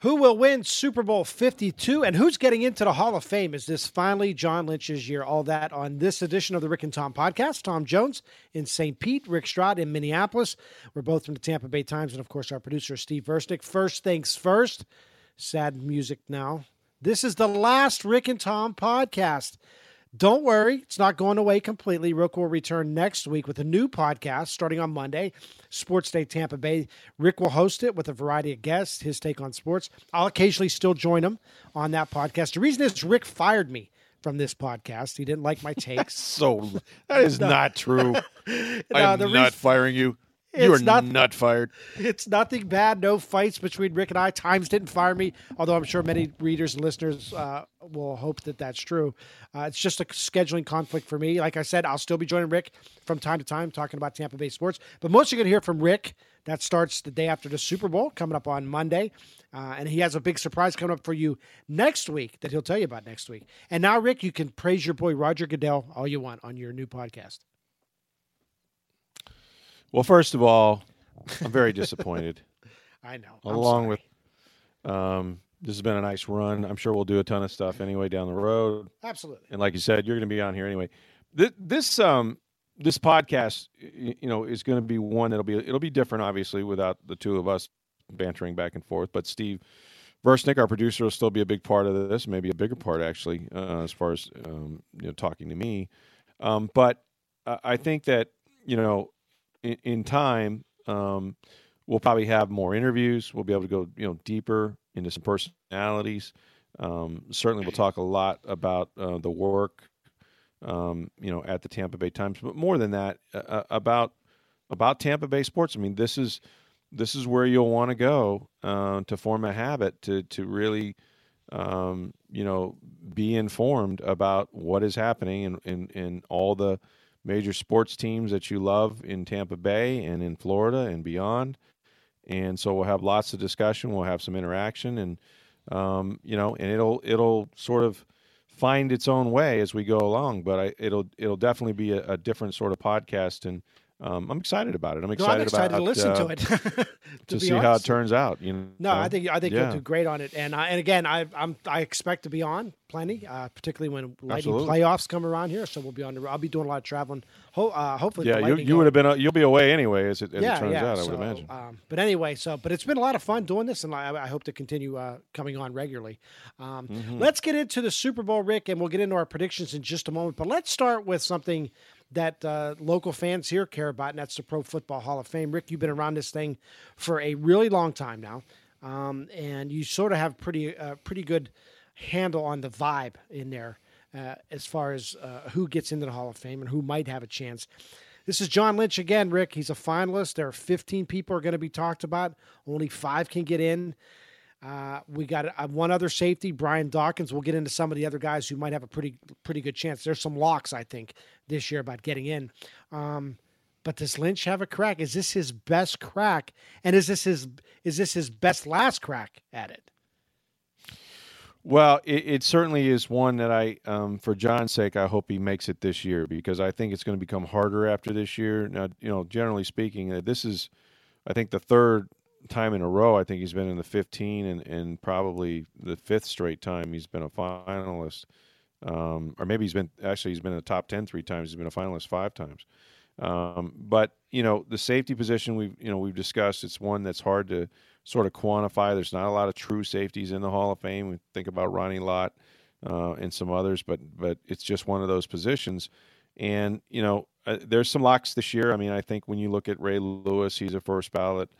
Who will win Super Bowl 52 and who's getting into the Hall of Fame? Is this finally John Lynch's year? All that on this edition of the Rick and Tom podcast. Tom Jones in St. Pete, Rick Stroud in Minneapolis. We're both from the Tampa Bay Times, and of course, our producer, Steve Versnick. First things first, sad music now. This is the last Rick and Tom podcast. Don't worry, it's not going away completely. Rick will return next week with a new podcast starting on Monday, Sports Day Tampa Bay. Rick will host it with a variety of guests, his take on sports. I'll occasionally still join him on that podcast. The reason is Rick fired me from this podcast. He didn't like my takes. so that is not true. No, I'm not reason- firing you. You are not- not fired. It's nothing bad. No fights between Rick and I. Times didn't fire me, although I'm sure many readers and listeners uh, will hope that that's true. Uh, it's just a scheduling conflict for me. Like I said, I'll still be joining Rick from time to time talking about Tampa Bay sports. But most you're going to hear from Rick. That starts the day after the Super Bowl, coming up on Monday. Uh, and he has a big surprise coming up for you next week that he'll tell you about next week. And now, Rick, you can praise your boy Roger Goodell all you want on your new podcast. Well, first of all, I'm very disappointed. I know. Along with, um, this has been a nice run. I'm sure we'll do a ton of stuff anyway down the road. Absolutely. And like you said, you're going to be on here anyway. This, this um this podcast, you know, is going to be one that'll be it'll be different, obviously, without the two of us bantering back and forth. But Steve Versnick, our producer, will still be a big part of this, maybe a bigger part actually, uh, as far as um, you know, talking to me. Um, but I think that you know, in, time, um, we'll probably have more interviews. We'll be able to go you know deeper into some personalities. Um, certainly, we'll talk a lot about uh, the work, um, you know, at the Tampa Bay Times, but more than that, uh, about about Tampa Bay sports. I mean, this is this is where you'll want to go uh, to form a habit to to really, um, you know, be informed about what is happening in, in in all the major sports teams that you love in Tampa Bay and in Florida and beyond. And so we'll have lots of discussion. We'll have some interaction, and um, you know, and it'll it'll sort of find its own way as we go along. But I, it'll it'll definitely be a, a different sort of podcast, and um, I'm excited about it. I'm excited, No, I'm excited about to listen uh, to it. to to see how it turns out. You know, No, I think I think Yeah. you'll do great on it, and I, and again, I I'm I expect to be on plenty, uh, particularly when Lightning Absolutely. playoffs come around here. So we'll be on. The, I'll be doing a lot of traveling. Ho- uh, hopefully, Yeah, you, you would have been uh, you'll be away anyway as it, as yeah, it turns yeah. out. I so, would imagine. Um, but anyway, so but it's been a lot of fun doing this, and I, I hope to continue uh, coming on regularly. Um, Mm-hmm. Let's get into the Super Bowl, Rick, and we'll get into our predictions in just a moment. But let's start with something that uh, local fans here care about, and that's the Pro Football Hall of Fame. Rick, you've been around this thing for a really long time now, um, and you sort of have pretty uh, pretty good handle on the vibe in there uh, as far as uh, who gets into the Hall of Fame and who might have a chance. This is John Lynch again, Rick. He's a finalist. There are 15 people are going to be talked about. Only five can get in. Uh, we got uh, one other safety, Brian Dawkins. We'll get into some of the other guys who might have a pretty pretty good chance. There's some locks, I think, this year about getting in. Um, but does Lynch have a crack? Is this his best crack? And is this his is this his best last crack at it? Well, it, it certainly is one that I, um, for John's sake, I hope he makes it this year because I think it's going to become harder after this year. Now, you know, generally speaking, uh, this is, I think, the third time in a row. I think he's been in the 15 and, and probably the fifth straight time he's been a finalist. Um, or maybe he's been actually he's been in the top 10 three times. He's been a finalist five times. Um, but you know, the safety position we've you know we've discussed. It's one that's hard to sort of quantify. There's not a lot of true safeties in the Hall of Fame. We think about Ronnie Lott uh, and some others, but but it's just one of those positions. And you know, uh, there's some locks this year. I mean, I think when you look at Ray Lewis, he's a first ballot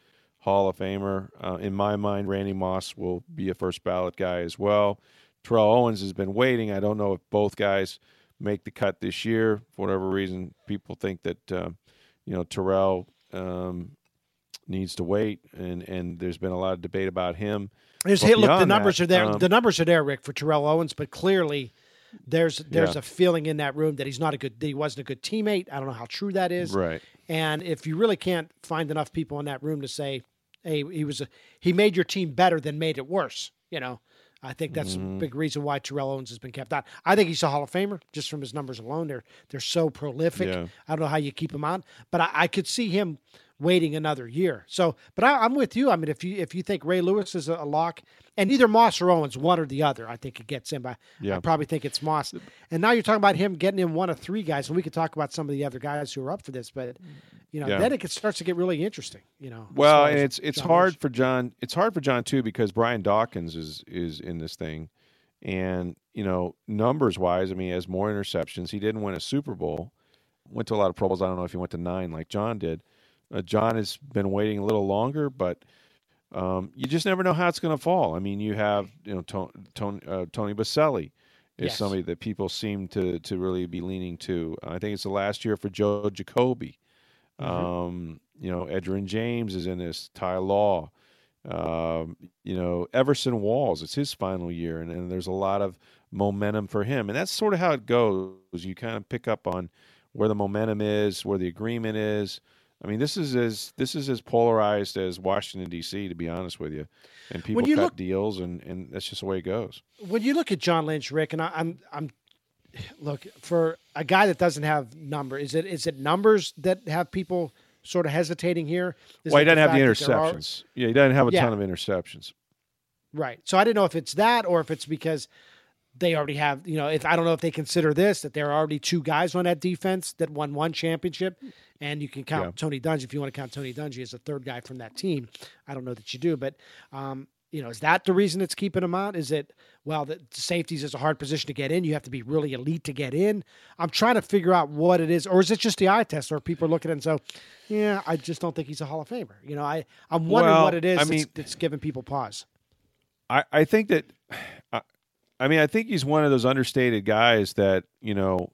Hall of Famer. Uh, in my mind, Randy Moss will be a first ballot guy as well. Terrell Owens has been waiting. I don't know if both guys make the cut this year for whatever reason. People think that uh, you know Terrell um, needs to wait, and and there's been a lot of debate about him. His hit, look, the numbers that, are there. Um, the numbers are there, Rick, for Terrell Owens, but clearly there's there's yeah. a feeling in that room that he's not a good that he wasn't a good teammate. I don't know how true that is. Right. And if you really can't find enough people in that room to say, "Hey, he was a, he made your team better than made it worse," you know, I think that's mm-hmm. a big reason why Terrell Owens has been kept out. I think he's a Hall of Famer just from his numbers alone. They're they're so prolific. Yeah. I don't know how you keep him on, but I, I could see him waiting another year. So, but I, am with you. I mean, if you if you think Ray Lewis is a, a, lock, and either Moss or Owens, one or the other, I think it gets him. But yeah. I probably think it's Moss. And now you're talking about him getting in one of three guys, and we could talk about some of the other guys who are up for this. But you know, yeah. then it starts to get really interesting. You know. Well, and it's it's John hard for John. It's hard for John too because Brian Dawkins is is in this thing, and you know, numbers wise, I mean, he has more interceptions. He didn't win a Super Bowl. Went to a lot of Pro Bowls. I don't know if he went to nine like John did uh, John has been waiting a little longer, but um, you just never know how it's going to fall. I mean, you have you know Tony Tony, uh, Tony Boselli is yes. somebody that people seem to to really be leaning to. I think it's the last year for Joe Jacoby. Mm-hmm. Um, you know, Edgerrin James is in this. Ty Law. Um, you know, Everson Walls. It's his final year, and, and there's a lot of momentum for him, and that's sort of how it goes. You kind of pick up on where the momentum is, where the agreement is. I mean, this is as this is as polarized as Washington D.C. To be honest with you, and people cut look, deals, and and that's just the way it goes. When you look at John Lynch, Rick, and I, I'm I'm look for a guy that doesn't have number. Is it is it numbers that have people sort of hesitating here? Is well, he doesn't the have the interceptions. Yeah, he doesn't have a yeah. ton of interceptions. Right. So I didn't know if it's that or if it's because they already have, you know, if I don't know if they consider this that there are already two guys on that defense that won one championship, and you can count yeah. Tony Dungy if you want to count Tony Dungy as a third guy from that team. I don't know that you do, but um, you know, is that the reason it's keeping them out? Is it well, the safeties is a hard position to get in. You have to be really elite to get in. I'm trying to figure out what it is, or is it just the eye test, or people are looking at it and so, yeah, I just don't think he's a Hall of Famer. You know, I I'm wondering well, what it is I mean, that's, giving people pause. I I think that. I mean, I think he's one of those understated guys that you know.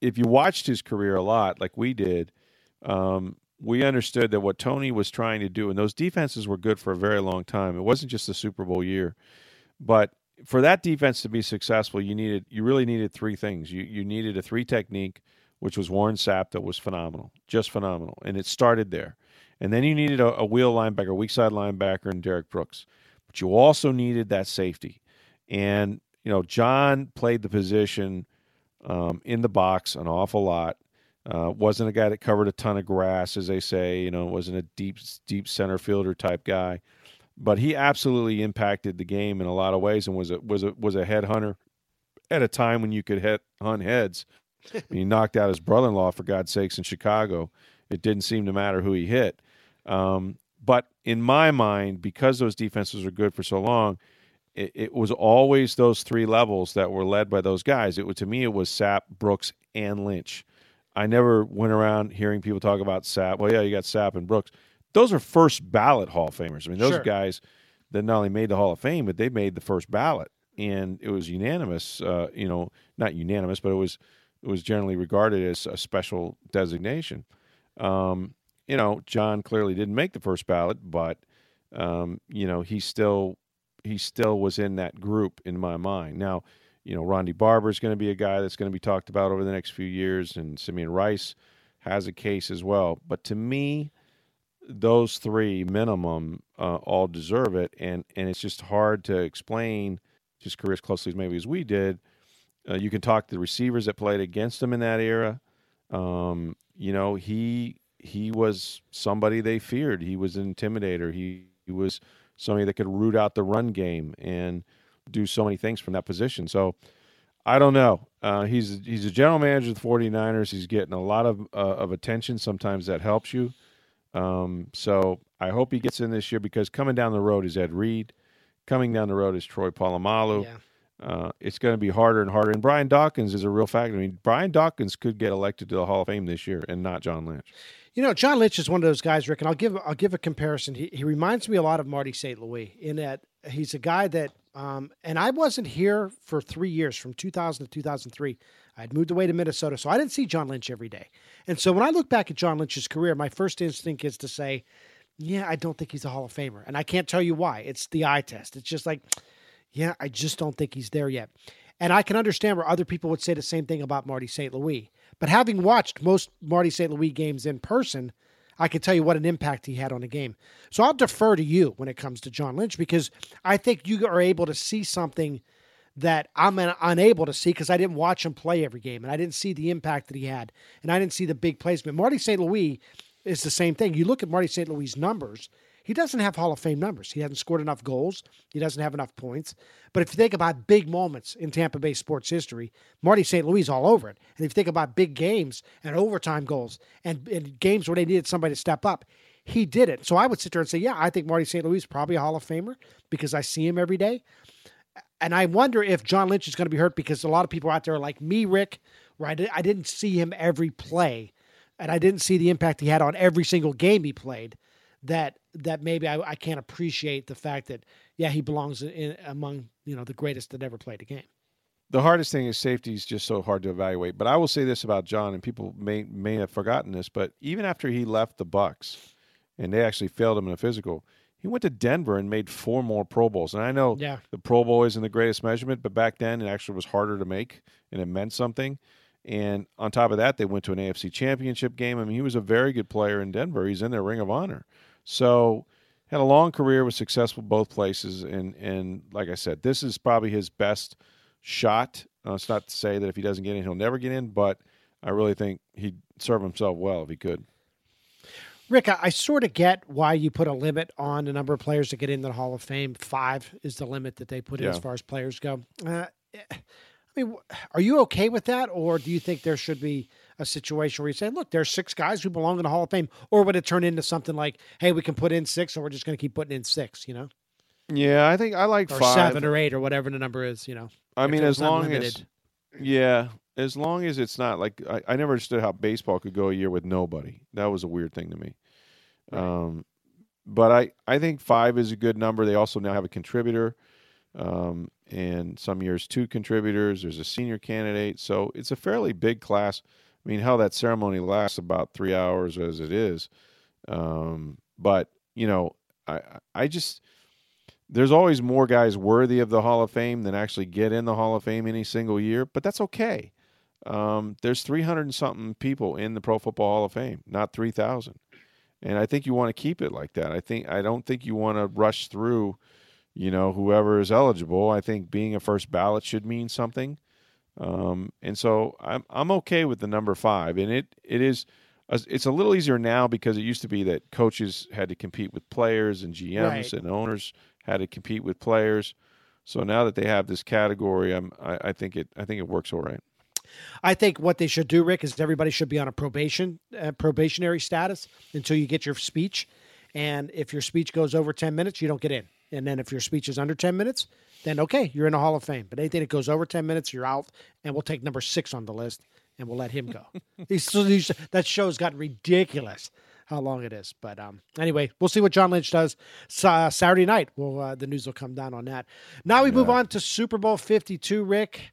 if you watched his career a lot, like we did, um, we understood that what Tony was trying to do, and those defenses were good for a very long time. It wasn't just the Super Bowl year, but for that defense to be successful, you needed you really needed three things. You you needed a three technique, which was Warren Sapp that was phenomenal, just phenomenal, and it started there. And then you needed a, a wheel linebacker, weak side linebacker, and Derrick Brooks. But you also needed that safety. And, you know, John played the position um, in the box an awful lot. Uh, wasn't a guy that covered a ton of grass, as they say. You know, wasn't a deep, deep center fielder type guy, but he absolutely impacted the game in a lot of ways and was a was a was a headhunter at a time when you could hit hunt heads. he knocked out his brother-in-law for God's sakes in Chicago. It didn't seem to matter who he hit. Um, but in my mind, because those defenses were good for so long, it, it, was always those three levels that were led by those guys. It was to me, it was Sapp, Brooks, and Lynch. I never went around hearing people talk about Sapp. Well, yeah, you got Sapp and Brooks. Those are first ballot Hall of Famers. I mean, those sure. guys that not only made the Hall of Fame, but they made the first ballot, and it was unanimous. Uh, you know, not unanimous, but it was it was generally regarded as a special designation. Um, you know, John clearly didn't make the first ballot, but um, you know, he still he still was in that group in my mind. Now, you know, Ronde Barber is going to be a guy that's going to be talked about over the next few years, and Simeon Rice has a case as well. But to me, those three minimum uh, all deserve it, and and it's just hard to explain his career as closely as maybe as we did. Uh, you can talk to the receivers that played against him in that era. Um, you know, he he was somebody they feared. He was an intimidator. He, he was somebody that could root out the run game and do so many things from that position. So I don't know. Uh, he's he's a general manager of the 49ers. He's getting a lot of uh, of attention. Sometimes that helps you. Um, so I hope he gets in this year because coming down the road is Ed Reed. Coming down the road is Troy Polamalu. Yeah. Uh, it's going to be harder and harder. And Brian Dawkins is a real factor. I mean, Brian Dawkins could get elected to the Hall of Fame this year, and not John Lynch. You know, John Lynch is one of those guys, Rick, and I'll give I'll give a comparison. He he reminds me a lot of Marty St. Louis in that he's a guy that Um, and I wasn't here for three years, from 2000 to 2003. I had moved away to Minnesota, so I didn't see John Lynch every day. And so when I look back at John Lynch's career, my first instinct is to say, yeah, I don't think he's a Hall of Famer. And I can't tell you why. It's the eye test. It's just like, yeah, I just don't think he's there yet. And I can understand where other people would say the same thing about Marty St. Louis. But having watched most Marty St. Louis games in person, I can tell you what an impact he had on the game. So I'll defer to you when it comes to John Lynch because I think you are able to see something that I'm unable to see because I didn't watch him play every game and I didn't see the impact that he had and I didn't see the big placement. Marty St. Louis is the same thing. You look at Marty St. Louis' numbers, he doesn't have Hall of Fame numbers. He hasn't scored enough goals. He doesn't have enough points. But if you think about big moments in Tampa Bay sports history, Marty St. Louis all over it. And if you think about big games and overtime goals and, and games where they needed somebody to step up, he did it. So I would sit there and say, yeah, I think Marty St. Louis is probably a Hall of Famer because I see him every day. And I wonder if John Lynch is going to be hurt because a lot of people out there are like me, Rick, where I, did, I didn't see him every play and I didn't see the impact he had on every single game he played that that maybe I, I can't appreciate the fact that yeah he belongs in, among you know the greatest that ever played a game. The hardest thing is safety is just so hard to evaluate. But I will say this about John, and people may may have forgotten this, but even after he left the Bucs, and they actually failed him in a physical, he went to Denver and made four more Pro Bowls. And I know yeah. the Pro Bowl isn't the greatest measurement, but back then it actually was harder to make, and it meant something. And on top of that, they went to an AFC Championship game. I mean, he was a very good player in Denver. He's in their Ring of Honor. So had a long career, was successful both places, and and like I said, this is probably his best shot. Uh, it's not to say that if he doesn't get in, he'll never get in, but I really think he'd serve himself well if he could. Rick, I, I sort of get why you put a limit on the number of players that get into the Hall of Fame. Five is the limit that they put in as far as players go. Uh, I mean, are you okay with that, or do you think there should be a situation where you say, look, there's six guys who belong in the Hall of Fame, or would it turn into something like, hey, we can put in six, or we're just going to keep putting in six, you know? Yeah, I think I like or five. seven or eight or whatever the number is, you know. I mean, as long as yeah, as long as it's not like I, I never understood how baseball could go a year with nobody. That was a weird thing to me. Right. Um, but I I think five is a good number. They also now have a contributor. Um, and some years two contributors. There's a senior candidate, so it's a fairly big class. I mean, how that ceremony lasts about three hours as it is. Um, but you know, I I just there's always more guys worthy of the Hall of Fame than actually get in the Hall of Fame any single year, but that's okay. Um, there's 300 and something people in the Pro Football Hall of Fame, not 3,000, and I think you want to keep it like that. I think I don't think you want to rush through, you know, whoever is eligible. I think being a first ballot should mean something. Um, and so I'm I'm okay with the number five, and it it is it's a little easier now because it used to be that coaches had to compete with players and GMs right. and owners had to compete with players. So now that they have this category, I'm I, I think it I think it works all right. I think what they should do, Rick, is everybody should be on a probation uh, probationary status until you get your speech. And if your speech goes over ten minutes, you don't get in. And then if your speech is under ten minutes, then okay, you're in the Hall of Fame. But anything that goes over 10 minutes, you're out, and we'll take number six on the list and we'll let him go. these, these, that show's gotten ridiculous how long it is. But um, anyway, we'll see what John Lynch does uh, Saturday night. Well, uh, the news will come down on that. Now we yeah. move on to Super Bowl 52, Rick.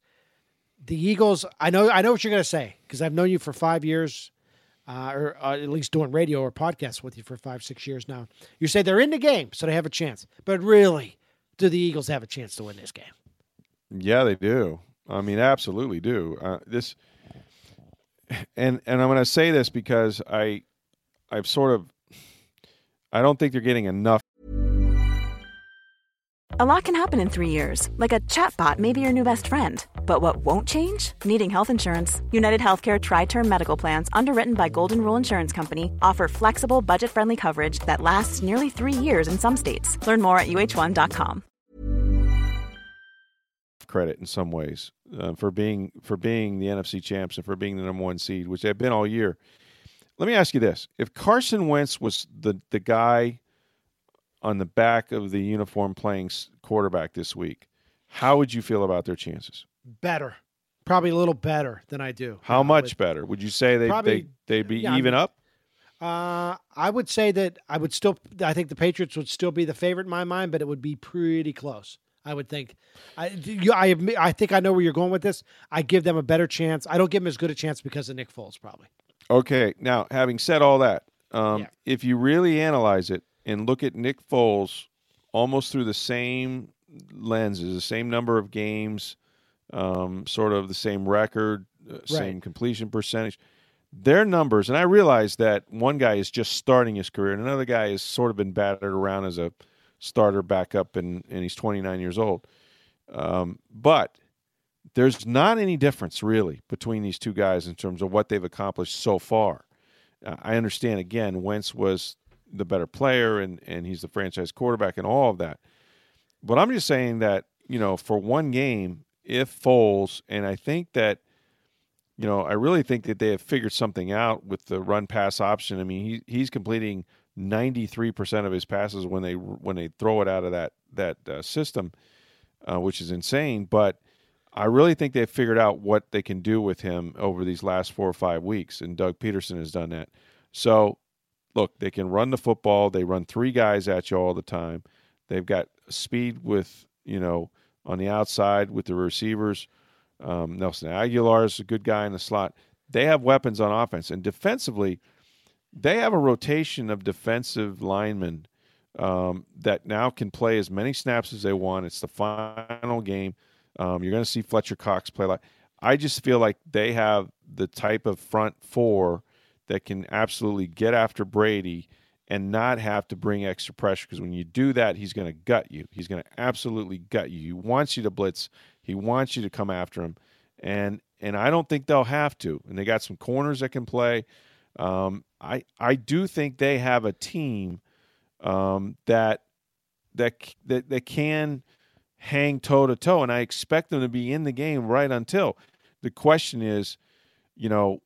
The Eagles, I know, I know what you're going to say because I've known you for five years. Uh, or uh, at least doing radio or podcasts with you for five, six years now. You say they're in the game, so they have a chance. But really, do the Eagles have a chance to win this game? Yeah, they do. I mean, absolutely do. Uh, this, and and I'm going to say this because I, I've sort of, I don't think they're getting enough. A lot can happen in three years, like a chatbot may be your new best friend. But what won't change? Needing health insurance. United Healthcare TriTerm Medical Plans, underwritten by Golden Rule Insurance Company, offer flexible, budget friendly coverage that lasts nearly three years in some states. Learn more at uh1.com credit in some ways uh, for being for being the NFC champs and for being the number one seed, which they've been all year. Let me ask you this: If Carson Wentz was the the guy on the back of the uniform playing quarterback this week, how would you feel about their chances? Better, probably a little better than I do. How much would, better? Would you say they probably, they they'd be yeah, even up? Uh, I would say that I would still. I think the Patriots would still be the favorite in my mind, but it would be pretty close. I would think. I you, I admit, I think I know where you're going with this. I give them a better chance. I don't give them as good a chance because of Nick Foles, probably. Okay, now having said all that, um, Yeah. if you really analyze it and look at Nick Foles almost through the same lenses, the same number of games, um, sort of the same record, uh, same completion percentage, their numbers, and I realize that one guy is just starting his career and another guy has sort of been battered around as a starter backup and, and he's 29 years old. Um, but there's not any difference really between these two guys in terms of what they've accomplished so far. Uh, I understand again, Wentz was the better player and, and he's the franchise quarterback and all of that. But I'm just saying that, you know, for one game, if Foles, and I think that, you know, I really think that they have figured something out with the run pass option. I mean, he, he's completing 93% of his passes when they when they throw it out of that that uh, system, uh, which is insane. But I really think they've figured out what they can do with him over these last four or five weeks, and Doug Pederson has done that. So, look, they can run the football. They run three guys at you all the time. They've got speed with you know on the outside with the receivers. Um, Nelson Agholor is a good guy in the slot. They have weapons on offense, and defensively, they have a rotation of defensive linemen um, that now can play as many snaps as they want. It's the final game. Um, you're going to see Fletcher Cox play a lot. I just feel like they have the type of front four that can absolutely get after Brady and not have to bring extra pressure because when you do that, he's going to gut you. He's going to absolutely gut you. He wants you to blitz. He wants you to come after him, and and I don't think they'll have to. And they got some corners that can play. Um, I I do think they have a team um, that that that that can hang toe to toe, and I expect them to be in the game right until. The question is, you know,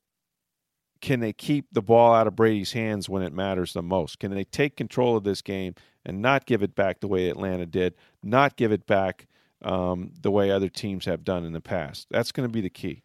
can they keep the ball out of Brady's hands when it matters the most? Can they take control of this game and not give it back the way Atlanta did, not give it back um, the way other teams have done in the past? That's going to be the key.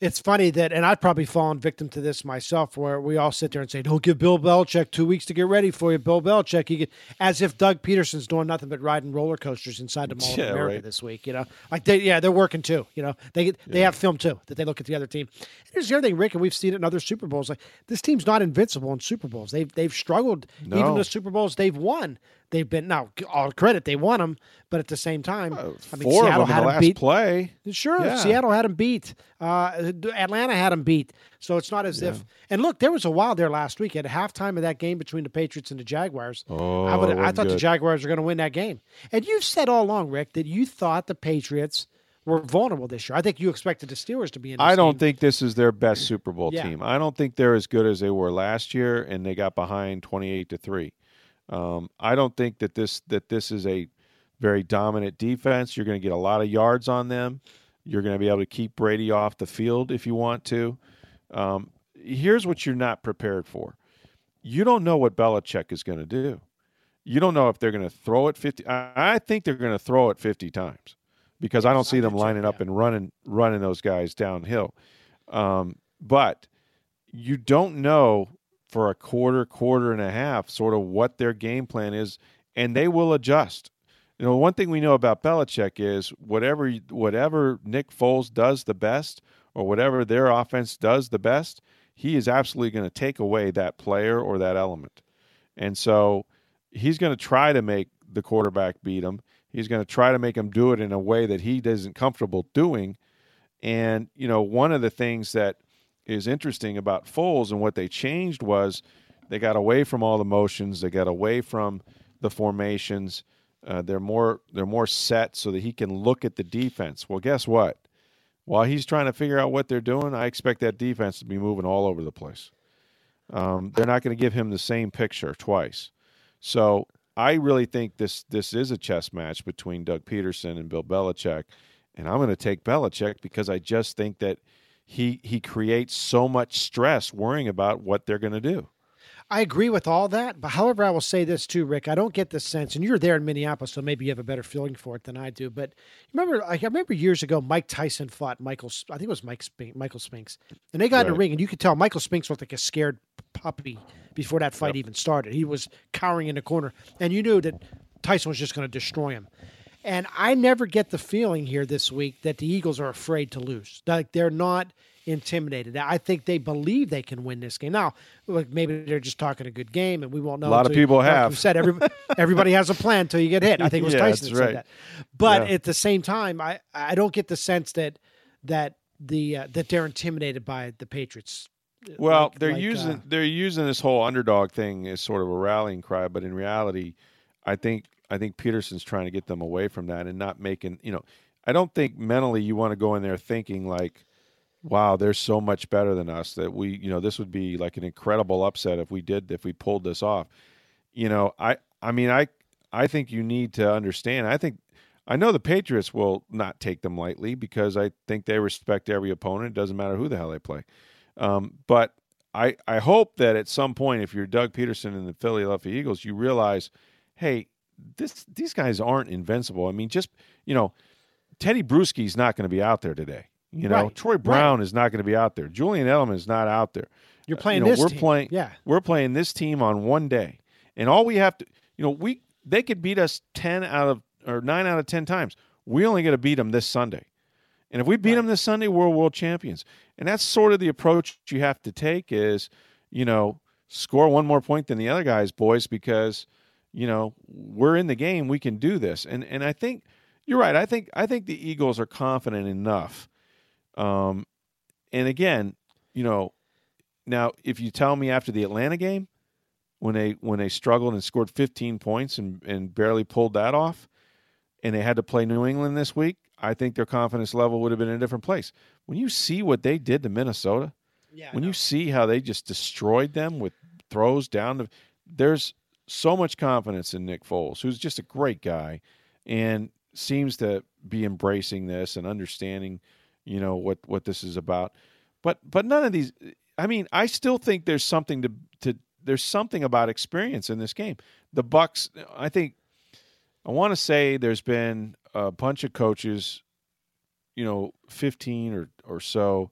It's funny that, and I'd probably fallen victim to this myself, where we all sit there and say, "Don't give Bill Belichick two weeks to get ready for you." Bill Belichick, he get, as if Doug Pederson's doing nothing but riding roller coasters inside the Mall Yeah, of America right. this week. You know, like they, yeah, they're working too. You know, they they have film too that they look at the other team. And here's the other thing, Rick, and we've seen it in other Super Bowls. Like this team's not invincible in Super Bowls. They've they've struggled even the Super Bowls they've won. They've been now all credit they won them, but at the same time, I mean, Four Seattle of them had in the last beat. play. Sure, Yeah. Seattle had them beat. Uh, Atlanta had them beat. So it's not as if. And look, there was a while there last week at halftime of that game between the Patriots and the Jaguars. Oh, I would. I thought the. Jaguars were going to win that game. And you've said all along, Rick, that you thought the Patriots were vulnerable this year. I think you expected the Steelers to be in. This I don't think this is their best Super Bowl Yeah. team. I don't think they're as good as they were last year, and they got behind twenty-eight to three. Um, I don't think that this that this is a very dominant defense. You're going to get a lot of yards on them. You're going to be able to keep Brady off the field if you want to. Um, here's what you're not prepared for. You don't know what Belichick is going to do. You don't know if they're going to throw it 50. I I think they're going to throw it 50 times because I don't see them lining up and running running those guys downhill. Um, but you don't know for a quarter, quarter and a half, sort of what their game plan is, and they will adjust. You know, one thing we know about Belichick is whatever whatever Nick Foles does the best, or whatever their offense does the best, he is absolutely going to take away that player or that element. And so he's going to try to make the quarterback beat him. He's going to try to make him do it in a way that he isn't comfortable doing. And, you know, one of the things that is interesting about Foles and what they changed was they got away from all the motions, they got away from the formations. Uh, they're more they're more set so that he can look at the defense. Well, guess what? While he's trying to figure out what they're doing, I expect that defense to be moving all over the place. Um, they're not going to give him the same picture twice. So I really think this this is a chess match between Doug Pederson and Bill Belichick, and I'm going to take Belichick because I just think that he he creates so much stress worrying about what they're going to do. I agree with all that, but however, I will say this too, Rick. I don't get the sense, and you're there in Minneapolis, so maybe you have a better feeling for it than I do. But remember, like, I remember years ago, Mike Tyson fought Michael. I think it was Mike Spink, Michael Spinks, and they got in the ring, and you could tell Michael Spinks looked like a scared puppy before that fight even started. He was cowering in the corner, and you knew that Tyson was just going to destroy him. And I never get the feeling here this week that the Eagles are afraid to lose. Like they're not intimidated. I think they believe they can win this game. Now, look, maybe they're just talking a good game, and we won't know. A lot of people like have you said. Everybody, everybody has a plan until you get hit. I think it was Yeah, Tyson that right. said that. But Yeah. at the same time, I I don't get the sense that that the uh, that they're intimidated by the Patriots. Well, Like- they're like, using uh, they're using this whole underdog thing as sort of a rallying cry, but in reality, I think I think Pederson's trying to get them away from that and not making you know. I don't think mentally you want to go in there thinking like, "Wow, they're so much better than us that we you know this would be like an incredible upset if we did if we pulled this off." You know, I I mean I I think you need to understand. I think I know the Patriots will not take them lightly because I think they respect every opponent. It doesn't matter who the hell they play. Um, but I, I hope that at some point, if you're Doug Pederson and the Philadelphia Eagles, you realize, hey, this these guys aren't invincible. I mean, just you know, Tedy Bruschi's not going to be out there today. You know, Right, Troy Brown is not going to be out there. Julian Edelman is not out there. You're Uh, playing you know, this We're team. playing. Yeah. we're playing this team on one day, and all we have to, you know, we they could beat us ten out of or nine out of ten times. We only got to beat them this Sunday. And if we beat them this Sunday, we're world champions. And that's sort of the approach you have to take is, you know, score one more point than the other guys, boys, because, you know, we're in the game. We can do this. And and I think you're right. I think I think the Eagles are confident enough. Um, and again, you know, now if you tell me after the Atlanta game, when they when they struggled and scored 15 points and, and barely pulled that off, and they had to play New England this week, I think their confidence level would have been in a different place. When you see what they did to Minnesota, Yeah, when you see how they just destroyed them with throws down the there's so much confidence in Nick Foles, who's just a great guy and seems to be embracing this and understanding, you know, what what this is about. But but none of these I mean, I still think there's something to to there's something about experience in this game. The Bucs I think I want to say there's been a bunch of coaches, you know, 15 or or so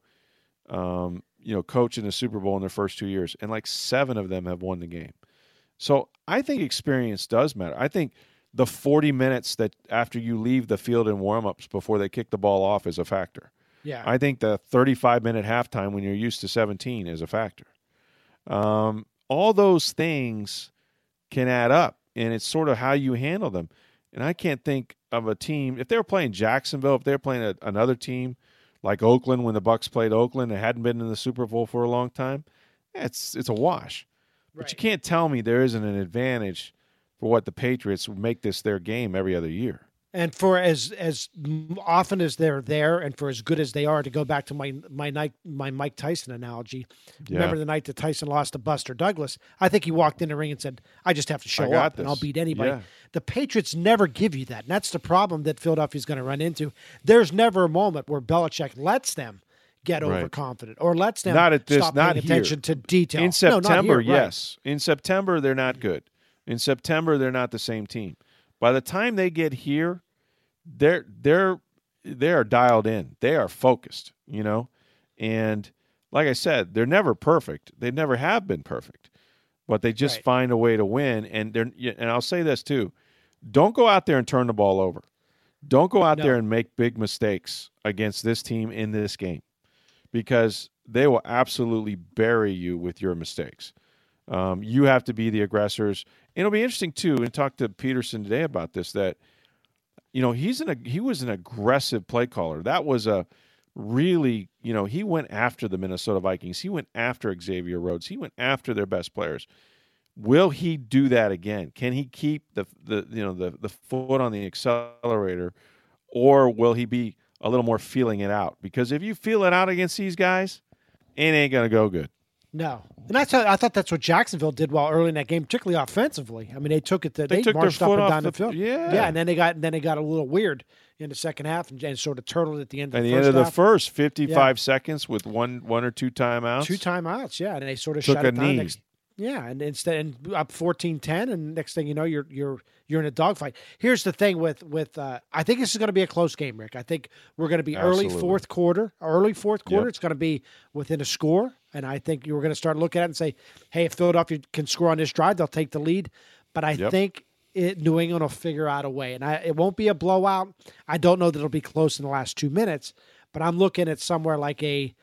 um, you know, coach in the Super Bowl in their first two years, and like seven of them have won the game. So I think experience does matter. I think the 40 minutes that after you leave the field in warmups before they kick the ball off is a factor. yeah. I think the 35 minute halftime when you're used to 17 is a factor. Um, all those things can add up, and it's sort of how you handle them. And I can't think of a team if they were playing Jacksonville, if they were playing a, another team like Oakland when the Bucs played Oakland, and hadn't been in the Super Bowl for a long time. It's it's a wash. But you can't tell me there isn't an advantage for what the Patriots would make this their game every other year. And for as as often as they're there, and for as good as they are, to go back to my my my Mike Tyson analogy. Yeah. Remember the night that Tyson lost to Buster Douglas? I think he walked in the ring and said, "I just have to show up, and I'll beat anybody." Yeah. The Patriots never give you that, and that's the problem that Philadelphia's going to run into. There's never a moment where Belichick lets them get Right. overconfident or lets them Not at this- stop not paying here. attention to detail. In No, September, not here, right. yes. In September, they're not good. In September, they're not the same team. By the time they get here, they're they're they are dialed in. They are focused, you know. And like I said, they're never perfect. They never have been perfect, but they just Right. find a way to win. And they're and I'll say this too: don't go out there and turn the ball over. Don't go out No. there and make big mistakes against this team in this game, because they will absolutely bury you with your mistakes. Um, you have to be the aggressors. And it'll be interesting too. And talk to Pederson today about this. That you know he's an he was an aggressive play caller. That was a really you know he went after the Minnesota Vikings. He went after Xavier Rhodes. He went after their best players. Will he do that again? Can he keep the the you know the the foot on the accelerator, or will he be a little more feeling it out? Because if you feel it out against these guys, it ain't gonna go good. No, and that's how, I thought that's what Jacksonville did well early in that game, particularly offensively. I mean, they took it. To, They they took their marched up foot and down the, the- field. yeah. yeah, and then they got and then they got a little weird in the second half and, and sort of turtled at the end of At the the first end of the first 55 seconds with one one or two timeouts. two timeouts. Yeah, and they sort of Took shut a it down. knee. Next, yeah, and instead and up 14-10, and next thing you know, you're you're you're in a dogfight. Here's the thing with with uh, I think this is going to be a close game, Rick. I think we're going to be early fourth quarter, early fourth quarter. Yep. It's going to be within a score, and I think you're going to start looking at it and say, hey, if Philadelphia can score on this drive, they'll take the lead. But I Yep. think it, New England will figure out a way, and I, it won't be a blowout. I don't know that it'll be close in the last two minutes, but I'm looking at somewhere like a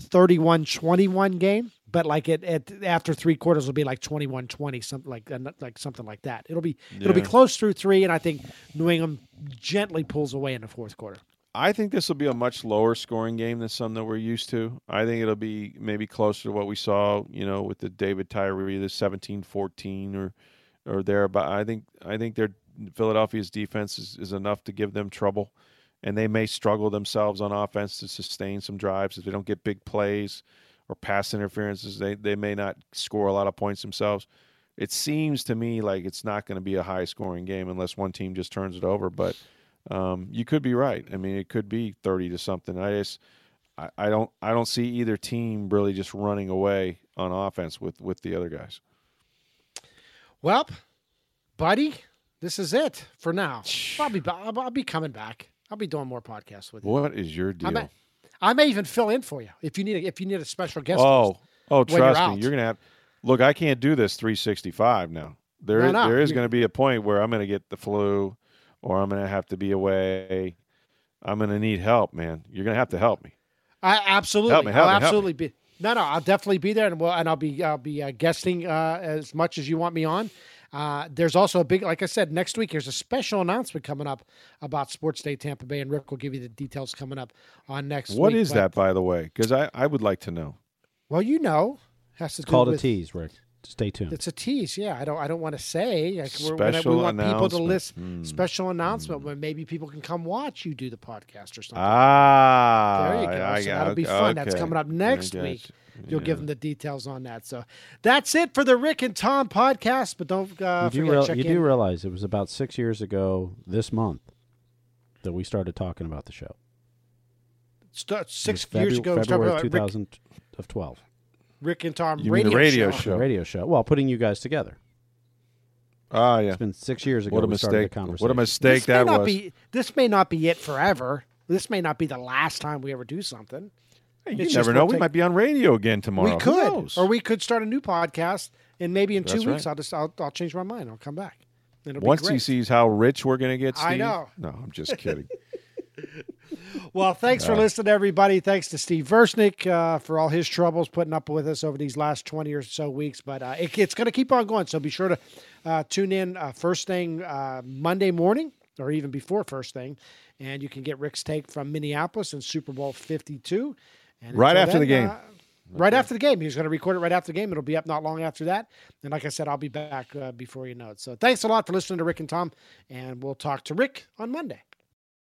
31-21 game. But like it, at after three quarters will be like 21-20, something like like something like that. It'll be it'll be close through three, and I think New England gently pulls away in the fourth quarter. I think this will be a much lower scoring game than some that we're used to. I think it'll be maybe closer to what we saw, you know, with the David Tyree, the 17-14 or or there. But I think I think their Philadelphia's defense is, is enough to give them trouble, and they may struggle themselves on offense to sustain some drives if they don't get big plays or pass interferences. They they may not score a lot of points themselves. It seems to me like it's not going to be a high scoring game unless one team just turns it over, but um, you could be right. I mean, it could be thirty to something. I just, I, I don't, I don't see either team really just running away on offense with with the other guys. Well, buddy, this is it for now. I'll be I'll, I'll be coming back. I'll be doing more podcasts with you. What is your deal? I may even fill in for you if you need a, if you need a special guest. oh, oh, you're trust out. me, you're gonna have. Look, I can't do this 365 now. There, No, no, there is going to be a point where I'm going to get the flu, or I'm going to have to be away. I'm going to need help, man. You're going to have to help me. I absolutely, Help me, help I'll me, absolutely be. No, no, I'll definitely be there, and we'll, and I'll be I'll be uh, guesting uh, as much as you want me on. Uh, there's also a big, like I said, next week there's a special announcement coming up about Sports Day Tampa Bay, and Rick will give you the details coming up on next What week. is But- that, by the way? Because I, I would like to know. Well, you know, has to do Called a tease, Rick. Stay tuned. It's a tease, yeah. I don't. I don't want to say. Like, we're, we're, Special we want people to announcement. list Hmm. special announcement where maybe people can come watch you do the podcast or something. Ah, There you go. I- so I- that'll be okay, fun. That's coming up next guess. week. You'll give them the details on that. So that's it for the Rick and Tom podcast. But don't uh, you do, forget real- check you in. do realize it was about six years ago this month that we started talking about the show. Start, six Febu- years ago. we started February about Rick, 2012. Rick and Tom You mean the radio, radio show. show. Radio show. Well, putting you guys together. Ah, yeah. It's been six years ago. What a we started the mistake! conversation. What a mistake This that was. be. This may not be it forever. This may not be the last time we ever do something. You It's never know. we'll take- might be on radio again tomorrow. We could, or we could start a new podcast, and maybe in two That's weeks right. I'll just I'll, I'll change my mind. I'll come back. It'll be Once he sees how rich we're going to get, Steve. I know. No, I'm just kidding. Well, thanks for listening, everybody. Thanks to Steve Versnick uh, for all his troubles putting up with us over these last 20 or so weeks. But uh, it, it's going to keep on going. So be sure to uh, tune in uh, first thing uh, Monday morning or even before first thing. And you can get Rick's take from Minneapolis in Super Bowl 52. And Right after the game. uh, Right after the game. He's going to record it right after the game. It'll be up not long after that. And like I said, I'll be back uh, before you know it. So thanks a lot for listening to Rick and Tom. And we'll talk to Rick on Monday.